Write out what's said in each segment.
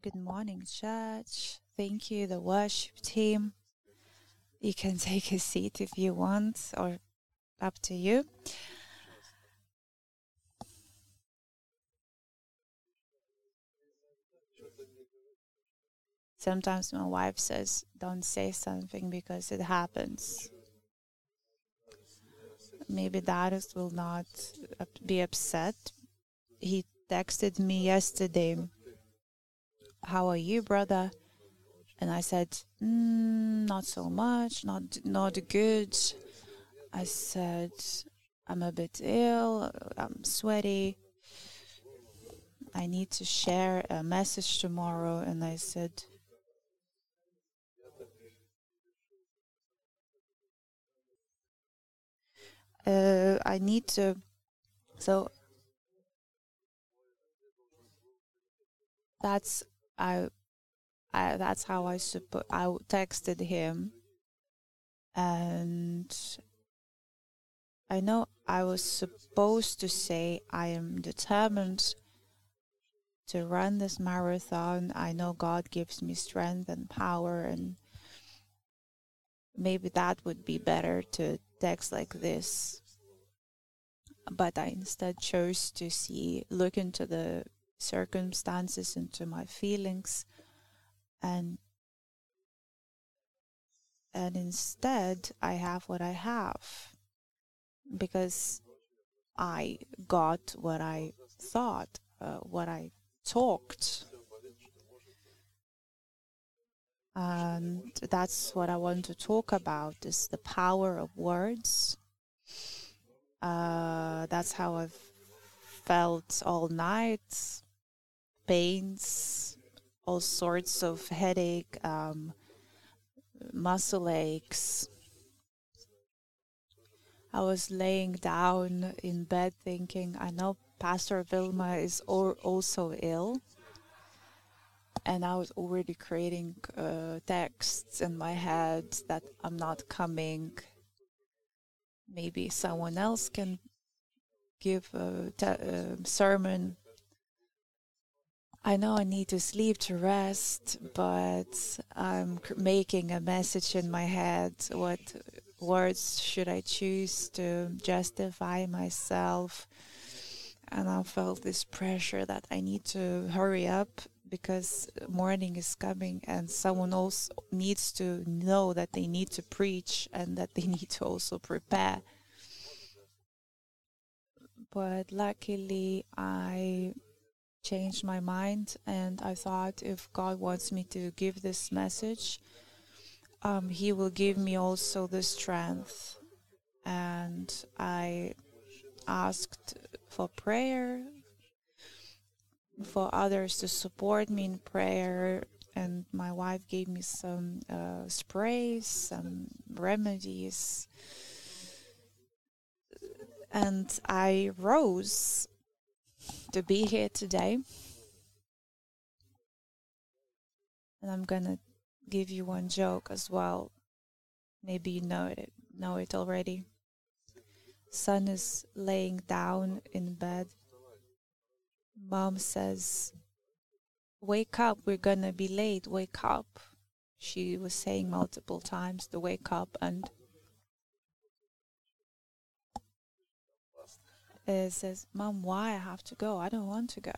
Good morning, church. Thank you, the worship team. You can take a seat if you want, or up to you. Sometimes my wife says, Don't say something because it happens. Maybe Darius will not be upset. He texted me yesterday, How are you, brother? And I said, mm, Not so much, not, not good. I said, I'm a bit ill, I'm sweaty. I need to share a message tomorrow. And I said, uh, I need to. So that's I, I that's how I suppo- I texted him, and I know I was supposed to say I am determined to run this marathon. I know God gives me strength and power and maybe that would be better to text like this. But I instead chose to see, look into the circumstances, into my feelings, and and instead I have what I have because I got what I thought, uh, what I talked and that's what I want to talk about is the power of words. Uh, that's how I've felt all night, pains, all sorts of headache, um, muscle aches. I was laying down in bed thinking, I know Pastor Vilma is also ill and I was already creating uh, texts in my head that I'm not coming. Maybe someone else can give a, a sermon. I know I need to sleep to rest, but I'm making a message in my head. What words should I choose to justify myself? And I felt this pressure that I need to hurry up because morning is coming and someone else needs to know that they need to preach and that they need to also prepare. But luckily, I changed my mind and I thought if God wants me to give this message, um, He will give me also the strength. And I asked for prayer for others to support me in prayer. And my wife gave me some uh, sprays, some remedies. And I rose to be here today. And I'm to give you one joke as well. Maybe you know it, know it already. Son is laying down in bed Mom says, Wake up, we're gonna be late, wake up. She was saying multiple times to wake up and uh, says, Mom, why I have to go? I don't want to go.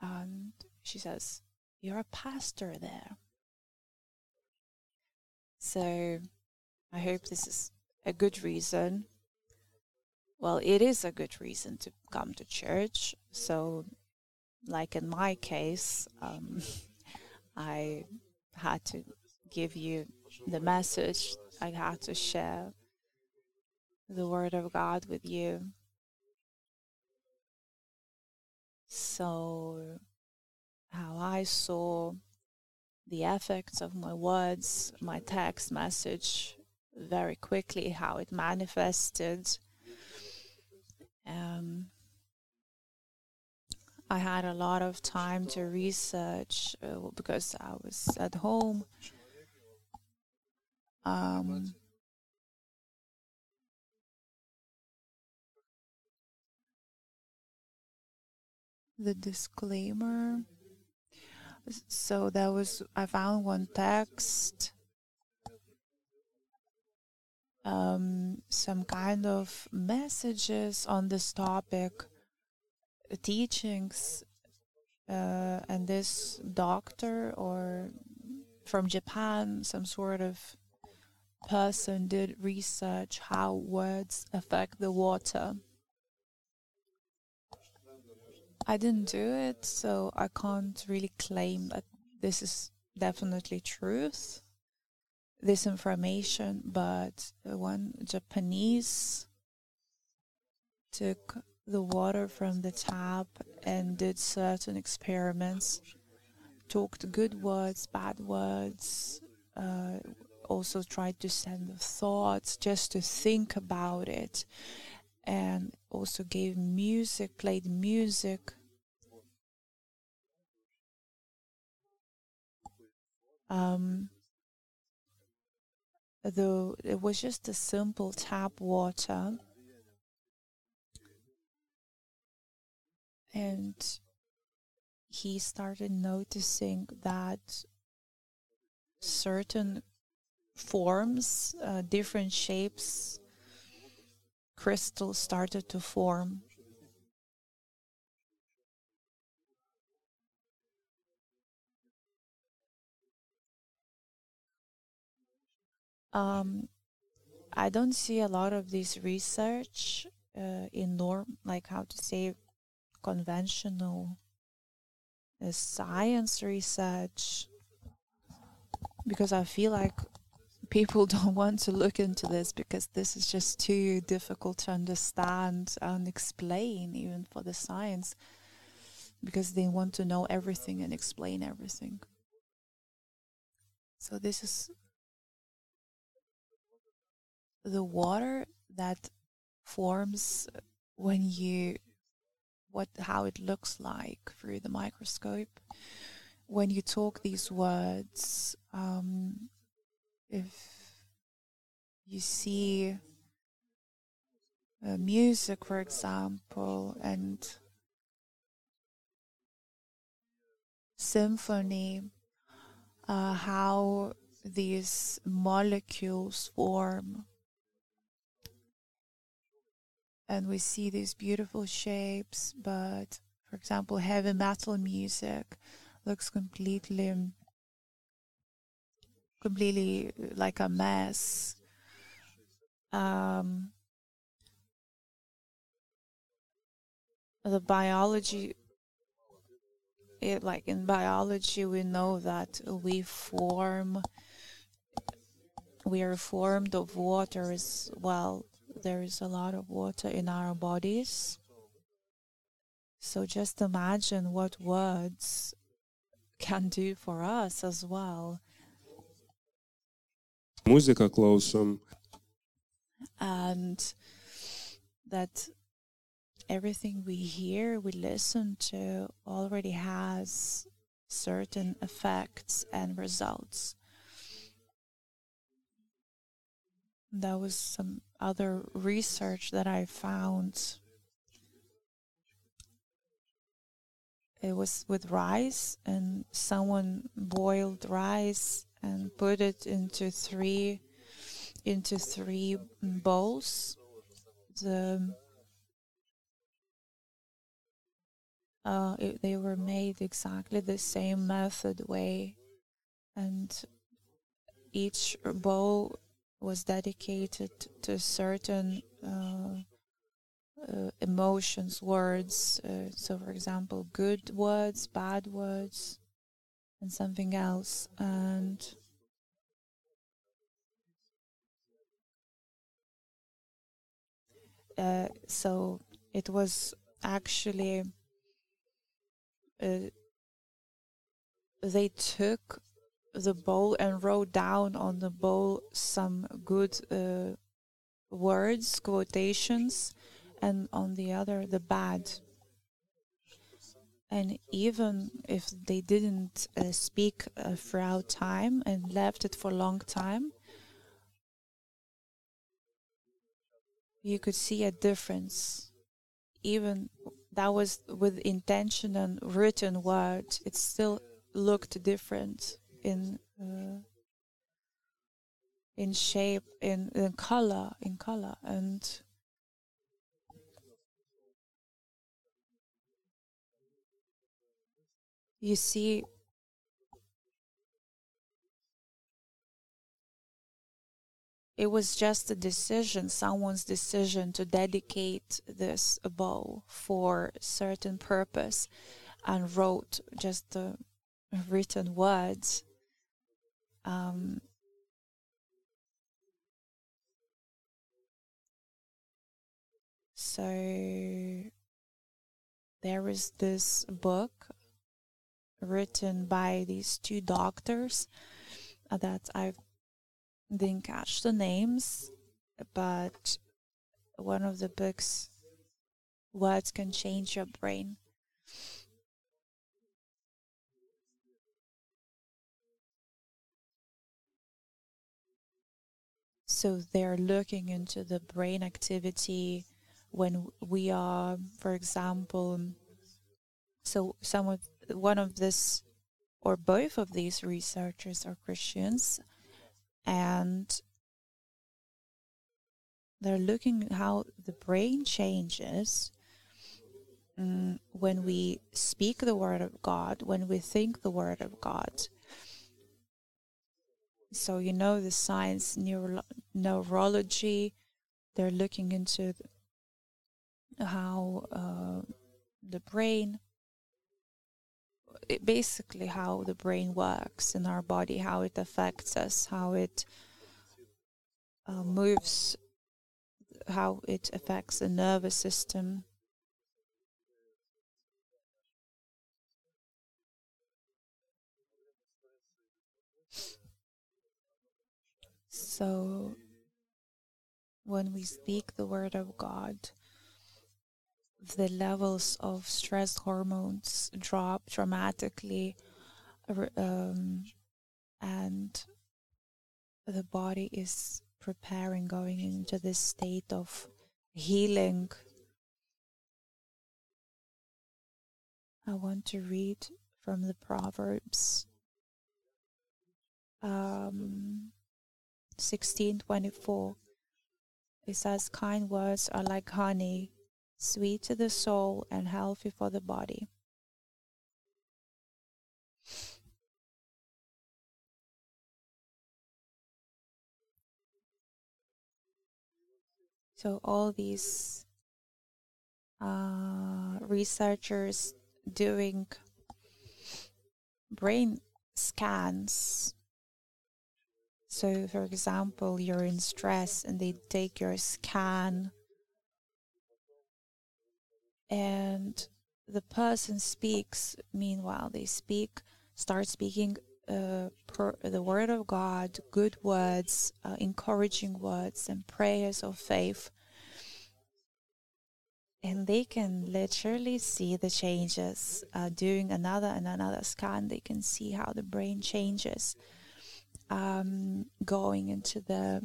And she says, You're a pastor there. So I hope this is a good reason well, it is a good reason to come to church. So, like in my case, um, I had to give you the message, I had to share the Word of God with you. So, how I saw the effects of my words, my text message, very quickly, how it manifested um, I had a lot of time to research uh, because I was at home. Um, the disclaimer so that was I found one text, um, some kind of messages on this topic, teachings, uh, and this doctor or from Japan, some sort of person did research how words affect the water. I didn't do it, so I can't really claim that this is definitely truth, this information, but one Japanese took the water from the tap and did certain experiments, talked good words, bad words, uh, also tried to send thoughts just to think about it and also gave music, played music. Um, though it was just a simple tap water. And he started noticing that certain forms, uh, different shapes, crystals started to form. Um, I don't see a lot of this research uh, in norm, like how to say, conventional uh, science research, because I feel like people don't want to look into this because this is just too difficult to understand and explain, even for the science, because they want to know everything and explain everything. So, this is the water that forms when you what how it looks like through the microscope when you talk these words um, if you see uh, music, for example, and symphony, uh, how these molecules form. And we see these beautiful shapes, but for example, heavy metal music looks completely completely like a mess. Um, the biology it like in biology we know that we form we are formed of water as well there is a lot of water in our bodies so just imagine what words can do for us as well Muziką klausom. and that everything we hear, we listen to, already has certain effects and results. That was some other research that I found. It was with rice, and someone boiled rice and put it into three into three bowls. The uh, it, they were made exactly the same method way, and each bowl was dedicated to certain uh, uh, emotions, words. Uh, so, for example, good words, bad words, and something else. And uh, so it was actually uh, they took the bowl and wrote down on the bowl some good uh, words, quotations, and on the other the bad. And even if they didn't uh, speak uh, throughout time and left it for a long time you could see a difference. Even that was with intention and written words it still looked different in uh, in shape, in, in color, in color, and you see it was just a decision, someone's decision to dedicate this bow for certain purpose and wrote just the written words. Um, so there is this book written by these two doctors that I've didn't catch the names, but one of the books, Words Can Change Your Brain. So they're looking into the brain activity when we are, for example, so some of one of this or both of these researchers are Christians and they're looking how the brain changes um, when we speak the word of God, when we think the word of God. So you know the science, neuro- neurology, they're looking into how uh, the brain it basically how the brain works in our body, how it affects us, how it uh, moves, how it affects the nervous system. So, when we speak the word of God, the levels of stress hormones drop dramatically um, and the body is preparing going into this state of healing. I want to read from the proverbs. Um 1624 it says kind words are like honey sweet to the soul and healthy for the body. So all these uh, researchers doing brain scans. So, for example, you're in stress and they take your scan and the person speaks meanwhile they speak start speaking uh, per, the word of god good words uh, encouraging words and prayers of faith. And they can literally see the changes uh, doing another and another scan. They can see how the brain changes. Um, going into the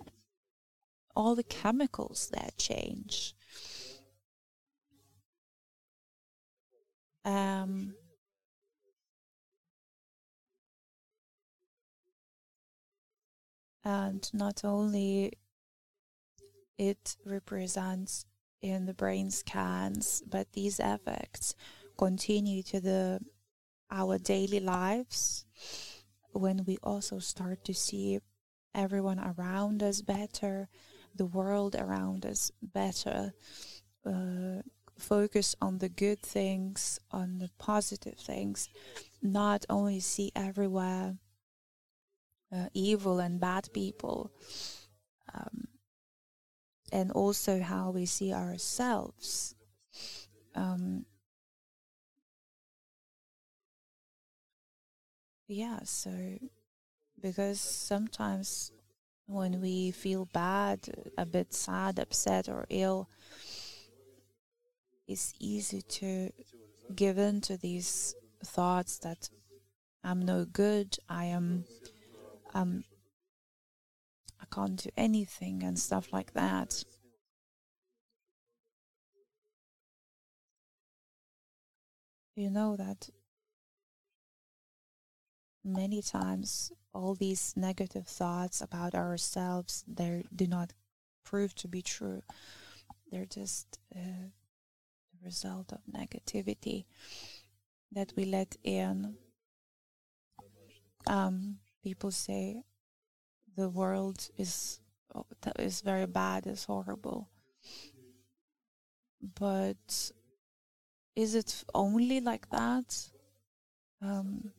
all the chemicals that change. Um, and not only it represents in the brain scans, but these effects continue to the our daily lives when we also start to see everyone around us better, the world around us better, uh, focus on the good things, on the positive things, not only see everywhere uh, evil and bad people, um, and also how we see ourselves. Um, yeah, so because sometimes when we feel bad, a bit sad, upset, or ill, it's easy to give in to these thoughts that I'm no good, I am um I can't do anything and stuff like that. You know that many times all these negative thoughts about ourselves they do not prove to be true. They're just uh, the result of negativity that we let in. Um, people say the world is is very bad is horrible. But is it only like that? Um,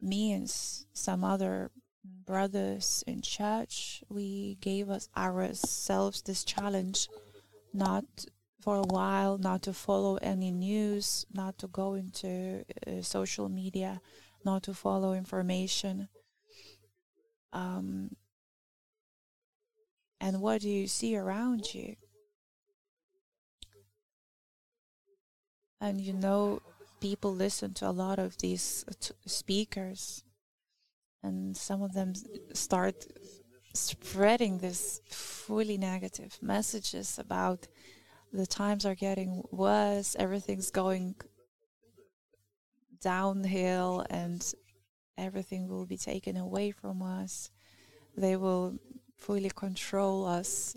me and some other brothers in church, we gave us ourselves this challenge not for a while, not to follow any news, not to go into uh, social media, not to follow information. Um, and what do you see around you? And you know, people listen to a lot of these uh, t- speakers, and some of them start spreading this fully negative messages about the times are getting worse, everything's going downhill, and everything will be taken away from us. They will fully control us.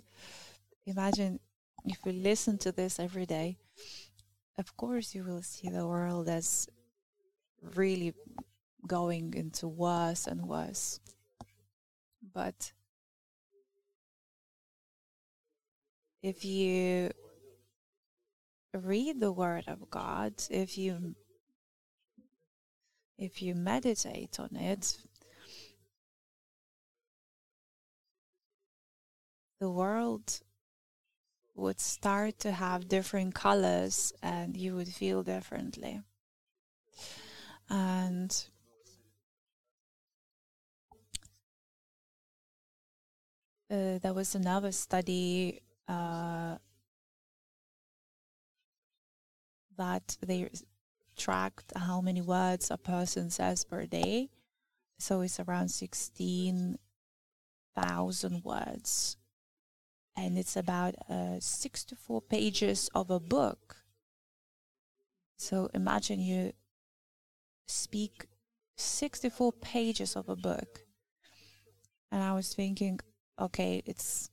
Imagine if we listen to this every day of course you will see the world as really going into worse and worse. But if you read the word of God, if you if you meditate on it, the world would start to have different colors and you would feel differently. And uh, there was another study uh, that they tracked how many words a person says per day. So it's around 16,000 words and it's about uh, 64 pages of a book. So imagine you speak 64 pages of a book. And I was thinking, okay, it's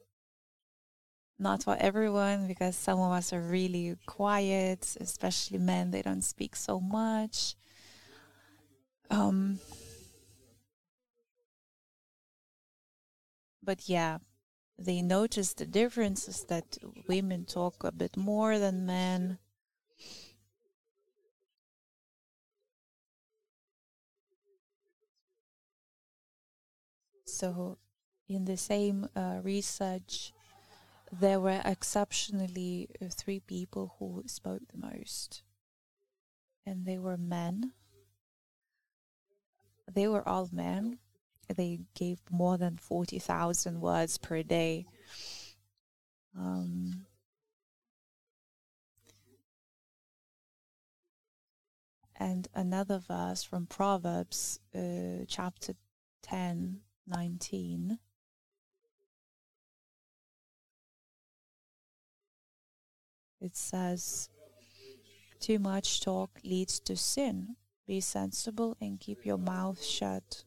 not for everyone because some of us are really quiet, especially men, they don't speak so much. Um, but yeah, they notice the differences that women talk a bit more than men. So, in the same uh, research, there were exceptionally uh, three people who spoke the most, and they were men. They were all men, they gave more than 40,000 words per day. Um, and another verse from Proverbs, uh, chapter 10, 19. It says, Too much talk leads to sin. Be sensible and keep your mouth shut.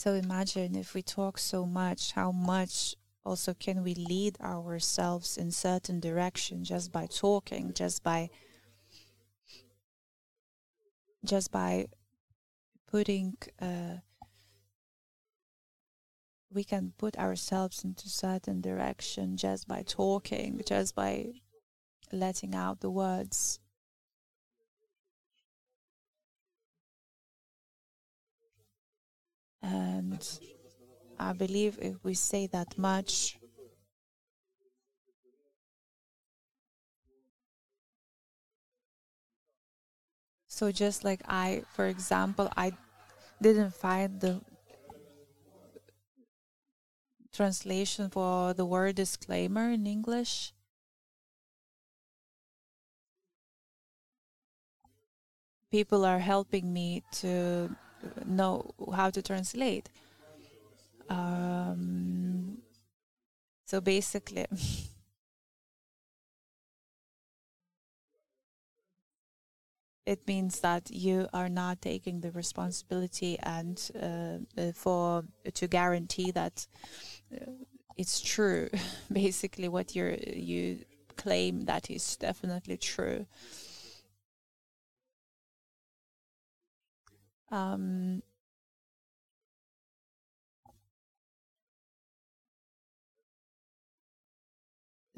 So imagine if we talk so much, how much also can we lead ourselves in certain direction just by talking, just by just by putting uh, we can put ourselves into certain direction just by talking, just by letting out the words. And I believe if we say that much, so just like I, for example, I didn't find the translation for the word disclaimer in English. People are helping me to know how to translate. Um, so basically, it means that you are not taking the responsibility and uh, uh for to guarantee that uh, it's true. Basically, what you you claim that is definitely true. Um,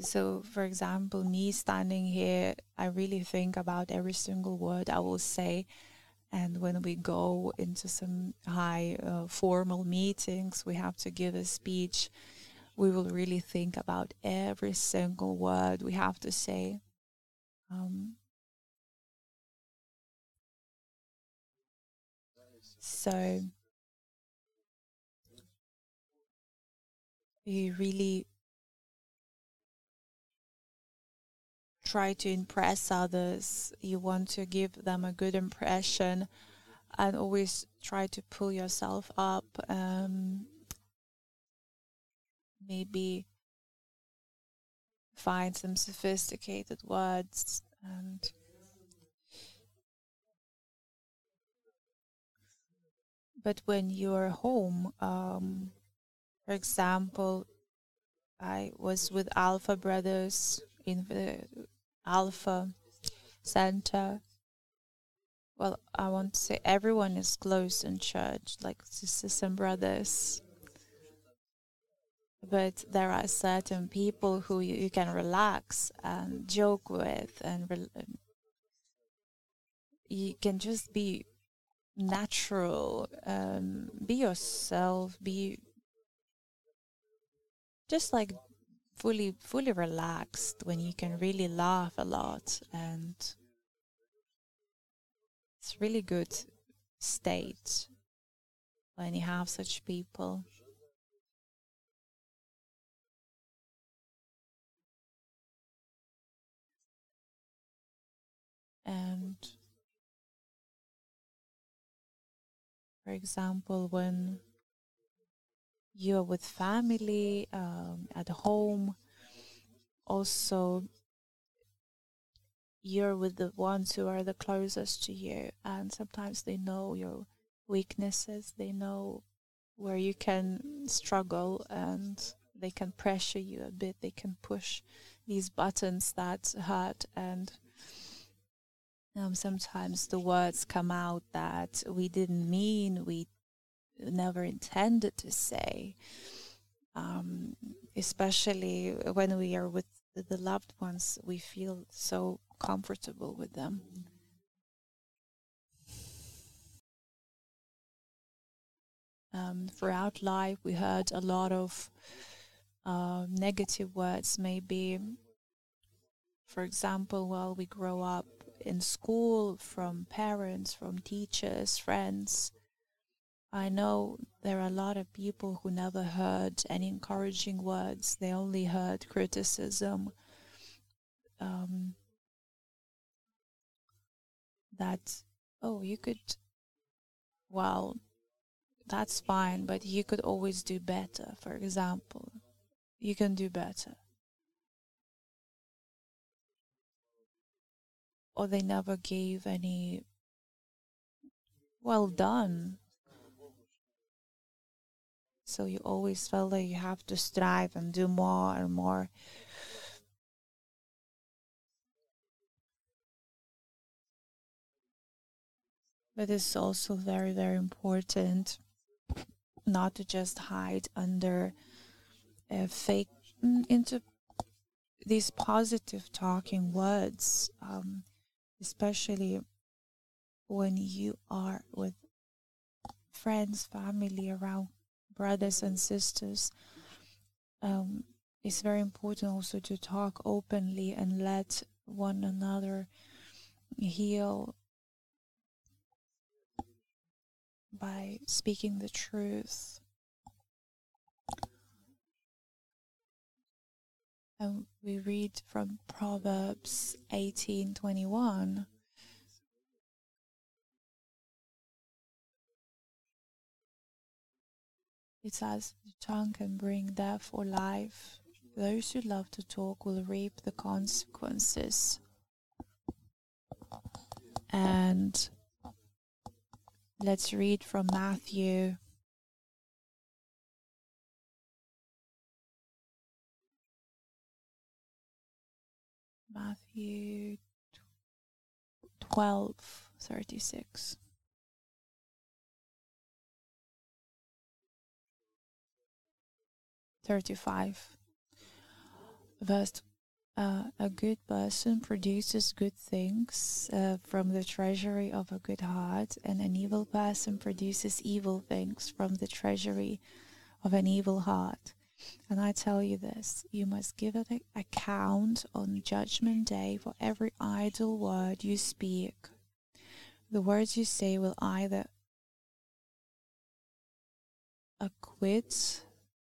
So, for example, me standing here, I really think about every single word I will say. And when we go into some high uh, formal meetings, we have to give a speech. We will really think about every single word we have to say. Um, so, you really try to impress others, you want to give them a good impression, and always try to pull yourself up. Um, maybe find some sophisticated words and but when you're home um, for example i was with alpha brothers in the Alpha Center. Well, I want to say everyone is close in church, like sisters and brothers. But there are certain people who you, you can relax and joke with, and re- you can just be natural, um, be yourself, be just like fully fully relaxed when you can really laugh a lot and it's really good state when you have such people. And for example when you're with family um, at home also you're with the ones who are the closest to you and sometimes they know your weaknesses they know where you can struggle and they can pressure you a bit they can push these buttons that hurt and um, sometimes the words come out that we didn't mean we never intended to say, um, especially when we are with the loved ones, we feel so comfortable with them. Um, throughout life, we heard a lot of uh, negative words, maybe, for example, while we grow up in school, from parents, from teachers, friends. I know there are a lot of people who never heard any encouraging words. They only heard criticism. Um, that, oh, you could, well, that's fine, but you could always do better, for example. You can do better. Or they never gave any well done so you always felt that you have to strive and do more and more. But it's also very, very important not to just hide under a fake mm, into these positive talking words, um, especially when you are with friends, family around brothers and sisters, um, it's very important also to talk openly and let one another heal by speaking the truth. And we read from Proverbs 18:21 It says the tongue can bring death or life. Those who love to talk will reap the consequences. And let's read from Matthew. Matthew 12, 36. Thirty-five. Verse uh, a good person produces good things uh, from the treasury of a good heart, and an evil person produces evil things from the treasury of an evil heart. And I tell you this you must give an account on Judgment Day for every idle word you speak. The words you say will either acquit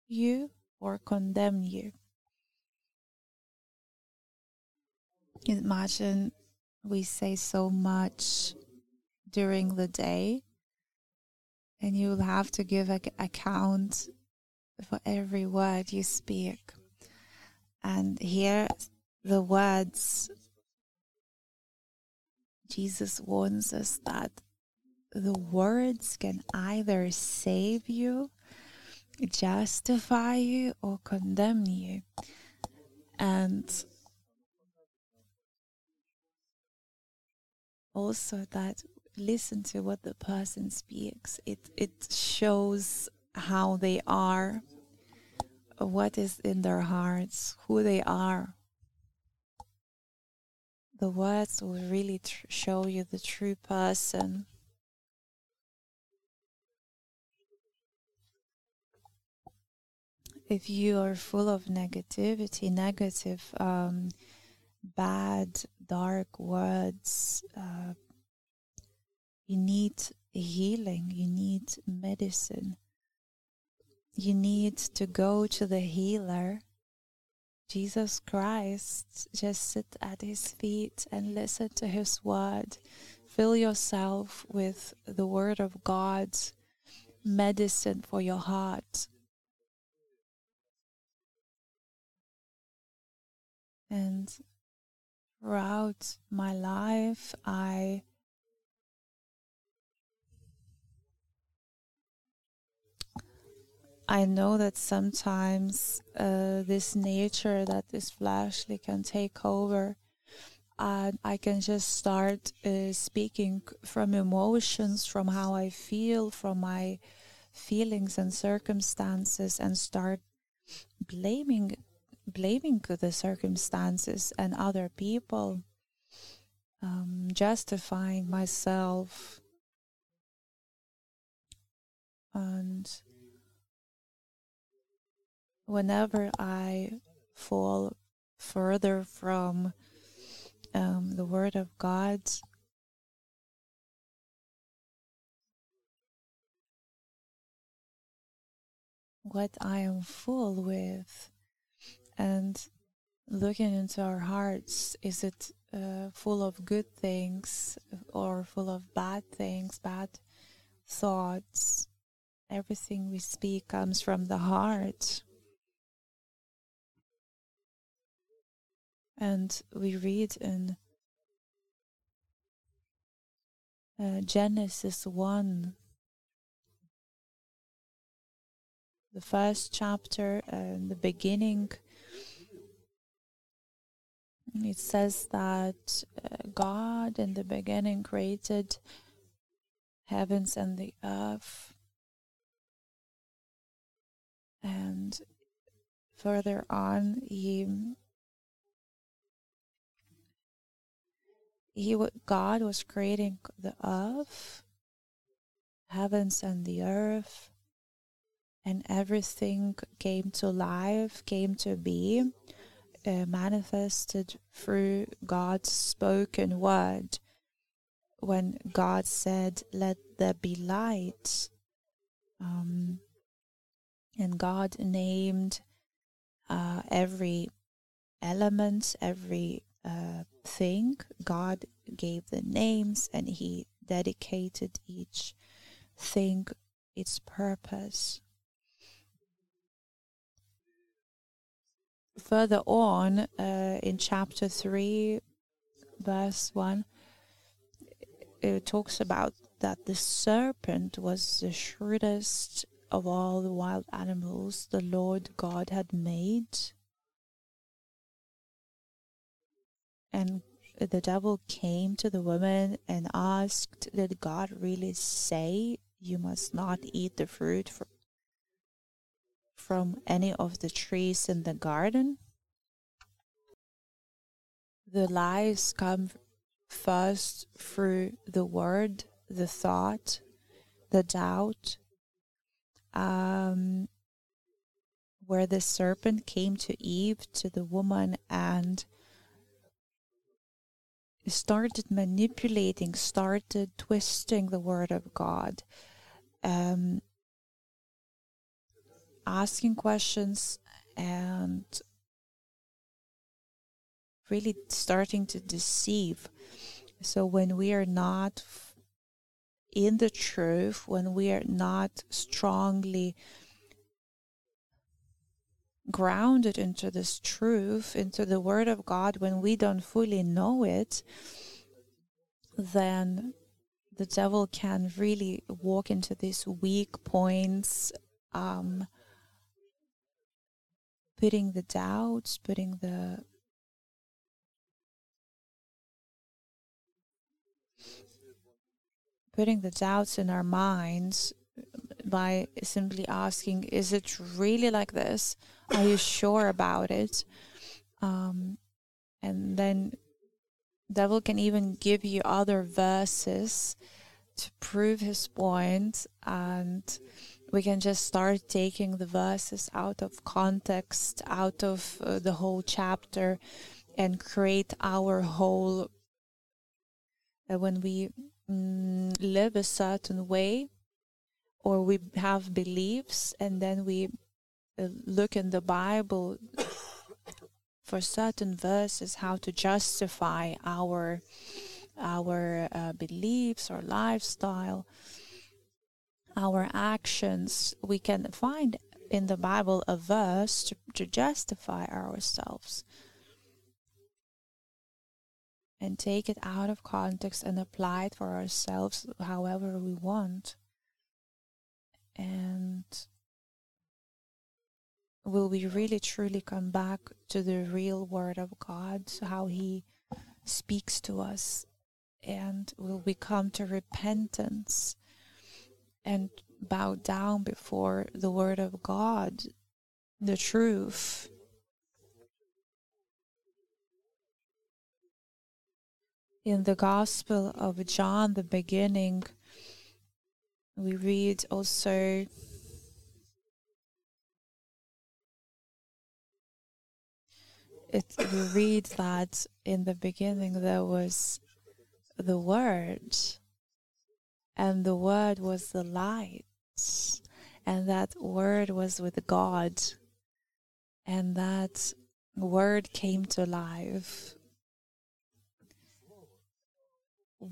you or condemn you. Imagine we say so much during the day, and you will have to give an account for every word you speak. And here, the words Jesus warns us that the words can either save you, justify you, or condemn you. And also that listen to what the person speaks. It it shows how they are, what is in their hearts, who they are. The words will really tr- show you the true person. If you are full of negativity, negative, um, bad, dark words, uh, you need healing, you need medicine you need to go to the healer. Jesus Christ, just sit at his feet and listen to his word. Fill yourself with the word of God's medicine for your heart. And throughout my life, I I know that sometimes uh, this nature that is fleshly can take over. And I can just start uh, speaking from emotions, from how I feel, from my feelings and circumstances, and start blaming blaming the circumstances and other people, um, justifying myself, and whenever I fall further from um, the Word of God, what I am full with, and looking into our hearts, is it uh, full of good things or full of bad things, bad thoughts? Everything we speak comes from the heart. And we read in uh, Genesis 1, the first chapter, uh, the beginning. It says that uh, God in the beginning created heavens and the earth. And further on, he he God was creating the earth, heavens and the earth, and everything came to life, came to be, uh, manifested through God's spoken word. When God said, "Let there be light," um, and God named uh, every element, every thing. God gave the names and He dedicated each thing its purpose. Further on uh, in chapter 3, verse 1, it talks about that the serpent was the shrewdest of all the wild animals the Lord God had made. And the devil came to the woman and asked, Did God really say you must not eat the fruit from any of the trees in the garden? The lies come first through the word, the thought, the doubt, um, where the serpent came to Eve, to the woman, and started manipulating, started twisting the word of God, um, asking questions, and really starting to deceive. So when we are not in the truth, when we are not strongly grounded into this truth, into the Word of God, when we don't fully know it, then the devil can really walk into these weak points, um, putting the doubts, putting the putting the doubts in our minds by simply asking, Is it really like this? Are you sure about it? Um, and then devil can even give you other verses to prove his point and we can just start taking the verses out of context out of uh, the whole chapter and create our whole uh, when we mm, live a certain way or we have beliefs and then we look in the bible for certain verses how to justify our our uh, beliefs or lifestyle our actions we can find in the bible a verse to, to justify ourselves and take it out of context and apply it for ourselves however we want. And will we really truly come back to the real Word of God, how He speaks to us? And will we come to repentance and bow down before the Word of God, the truth? in the Gospel of John, the beginning, we read also it we read that in the beginning there was the word and the word was the light and that word was with God and that word came to life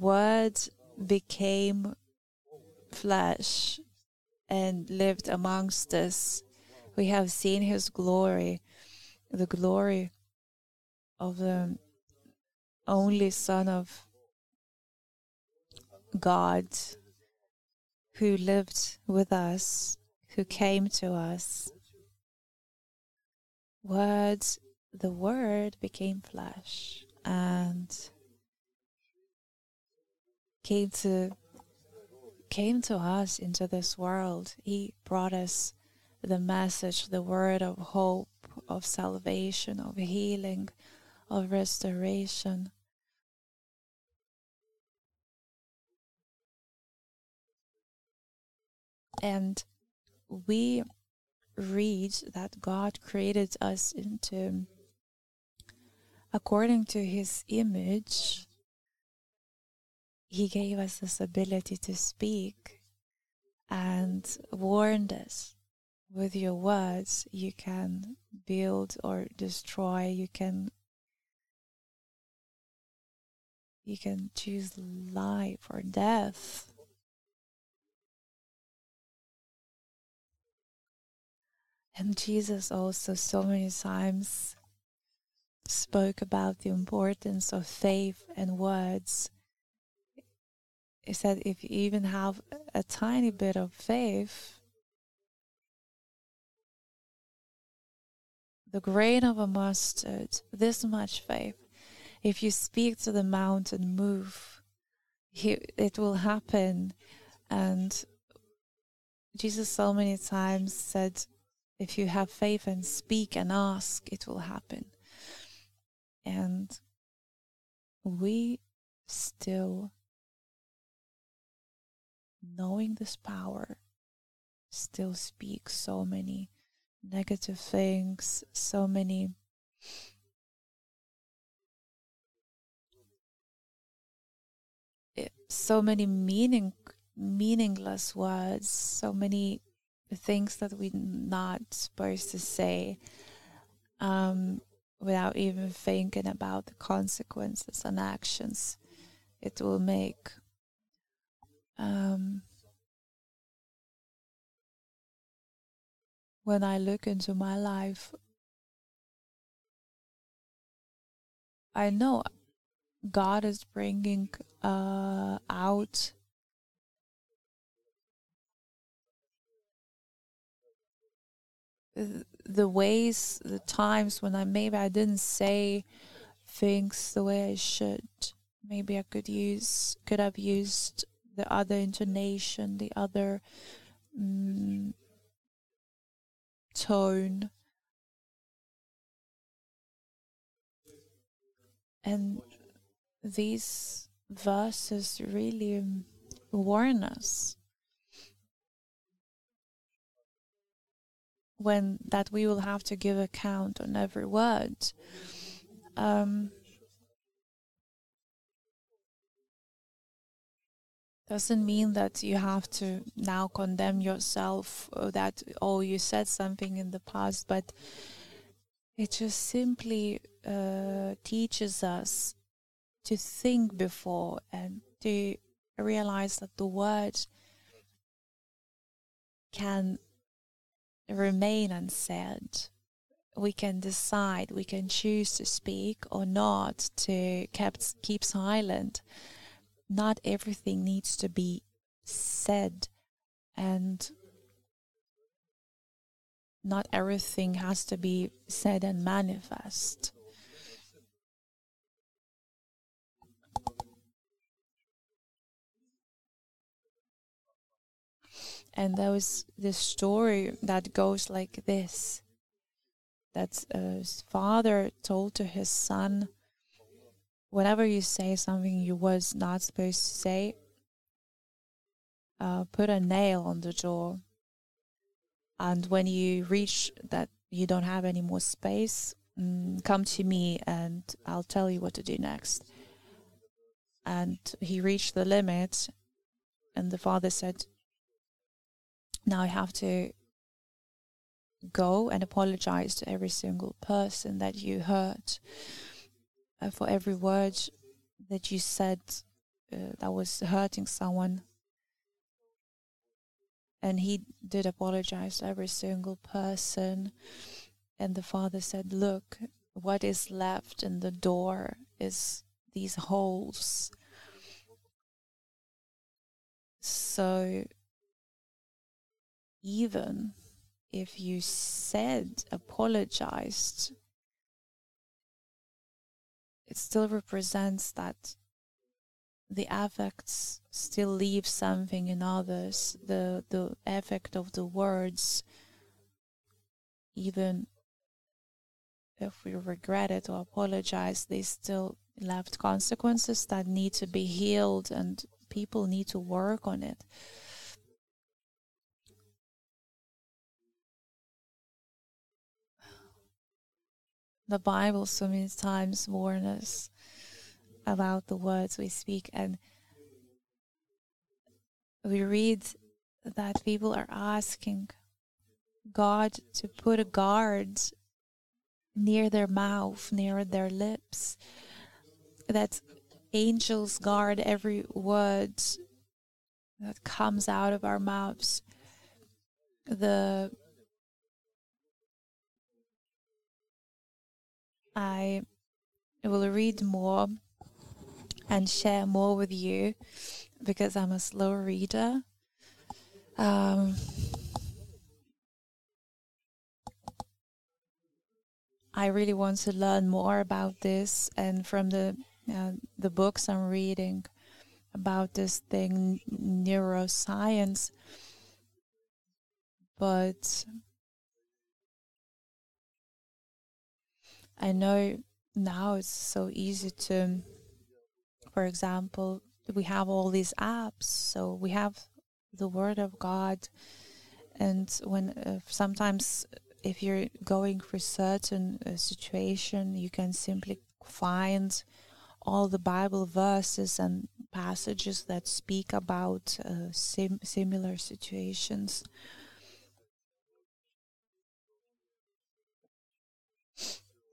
Word became flesh and lived amongst us. We have seen his glory, the glory of the only Son of God who lived with us, who came to us. Words, the Word became flesh and came to came to us into this world. He brought us the message, the word of hope, of salvation, of healing, of restoration. And we read that God created us into according to his image he gave us this ability to speak and warned us with your words you can build or destroy you can you can choose life or death. And jesus also so many times spoke about the importance of faith and words. He said, if you even have a tiny bit of faith, the grain of a mustard, this much faith, if you speak to the mountain, move, he, it will happen. And Jesus so many times said, if you have faith and speak and ask, it will happen. And we still, knowing this power, still speak so many negative things, so many so many meaning meaningless words, so many things that we're not supposed to say um, without even thinking about the consequences and actions it will make. Um, when I look into my life, I know God is bringing uh, out the ways, the times when I maybe I didn't say things the way I should. Maybe I could use, could have used the other intonation, the other mm, tone. And these verses really warn us when that we will have to give account on every word. Um, doesn't mean that you have to now condemn yourself or that oh you said something in the past but it just simply uh, teaches us to think before and to realize that the word can remain unsaid. We can decide, we can choose to speak or not, to kept, keep silent. Not everything needs to be said, and not everything has to be said and manifest. And there was this story that goes like this. That uh, his father told to his son whenever you say something you was not supposed to say uh, put a nail on the door. And when you reach that you don't have any more space mm, come to me and i'll tell you what to do next. And he reached the limit and the father said now I have to go and apologize to every single person that you hurt uh, for every word that you said uh, that was hurting someone. And he did apologize to every single person. And the father said look what is left in the door is these holes. So even if you said, apologized, it still represents that the affects still leave something in others. The the effect of the words, even if we regret it or apologize, they still left consequences that need to be healed and people need to work on it. The Bible so many times warns us about the words we speak, and we read that people are asking God to put a guard near their mouth, near their lips, that angels guard every word that comes out of our mouths. The I will read more and share more with you because I'm a slow reader. Um, I really want to learn more about this, and from the uh, the books I'm reading about this thing, neuroscience. But I know now it's so easy to, for example, we have all these apps, so we have the Word of God, and when uh, sometimes if you're going through certain uh, situation, you can simply find all the Bible verses and passages that speak about uh, sim- similar situations.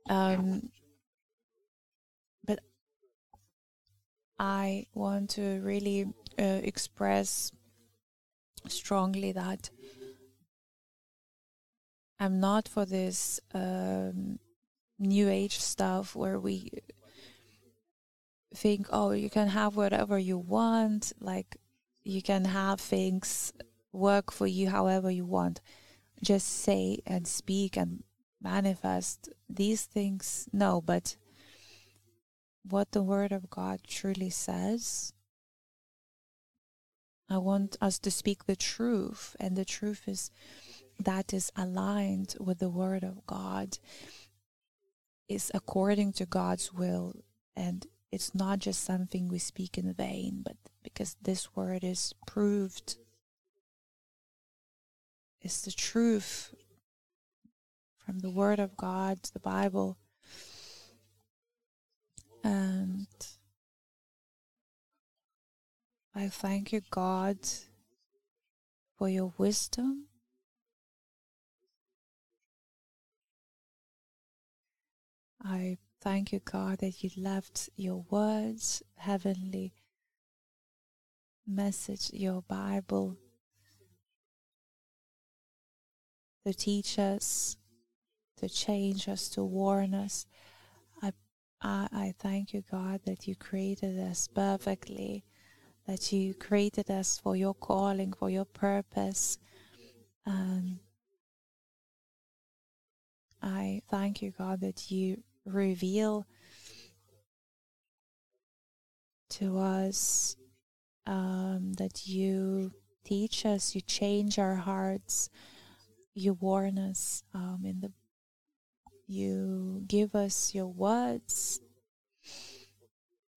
Um, but I want to really uh, express strongly that I'm not for this um, new age stuff where we think, oh, you can have whatever you want, like you can have things work for you however you want. Just say and speak and manifest these things. No, but what the Word of God truly says. I want us to speak the truth, and the truth is that is aligned with the Word of God, is according to God's will, and it's not just something we speak in vain, but because this Word is proved, it's the truth from the Word of God, to the Bible. And I thank you, God, for your wisdom I thank you, God, that you left your words, heavenly message, your Bible, to teach us, to change us, to warn us. I, I, I thank you, God, that you created us perfectly, that you created us for your calling, for your purpose. And I thank you, God, that you reveal to us um, that you teach us, you change our hearts, you warn us um, in the you give us your words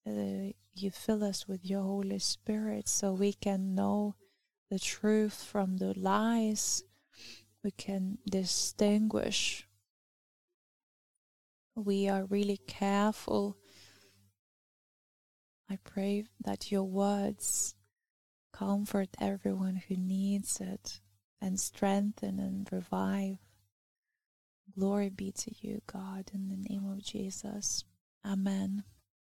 uh, you fill us with your holy spirit so we can know the truth from the lies we can distinguish we are really careful. I pray that your words comfort everyone who needs it and strengthen and revive. Glory be to you, God, in the name of Jesus. Amen.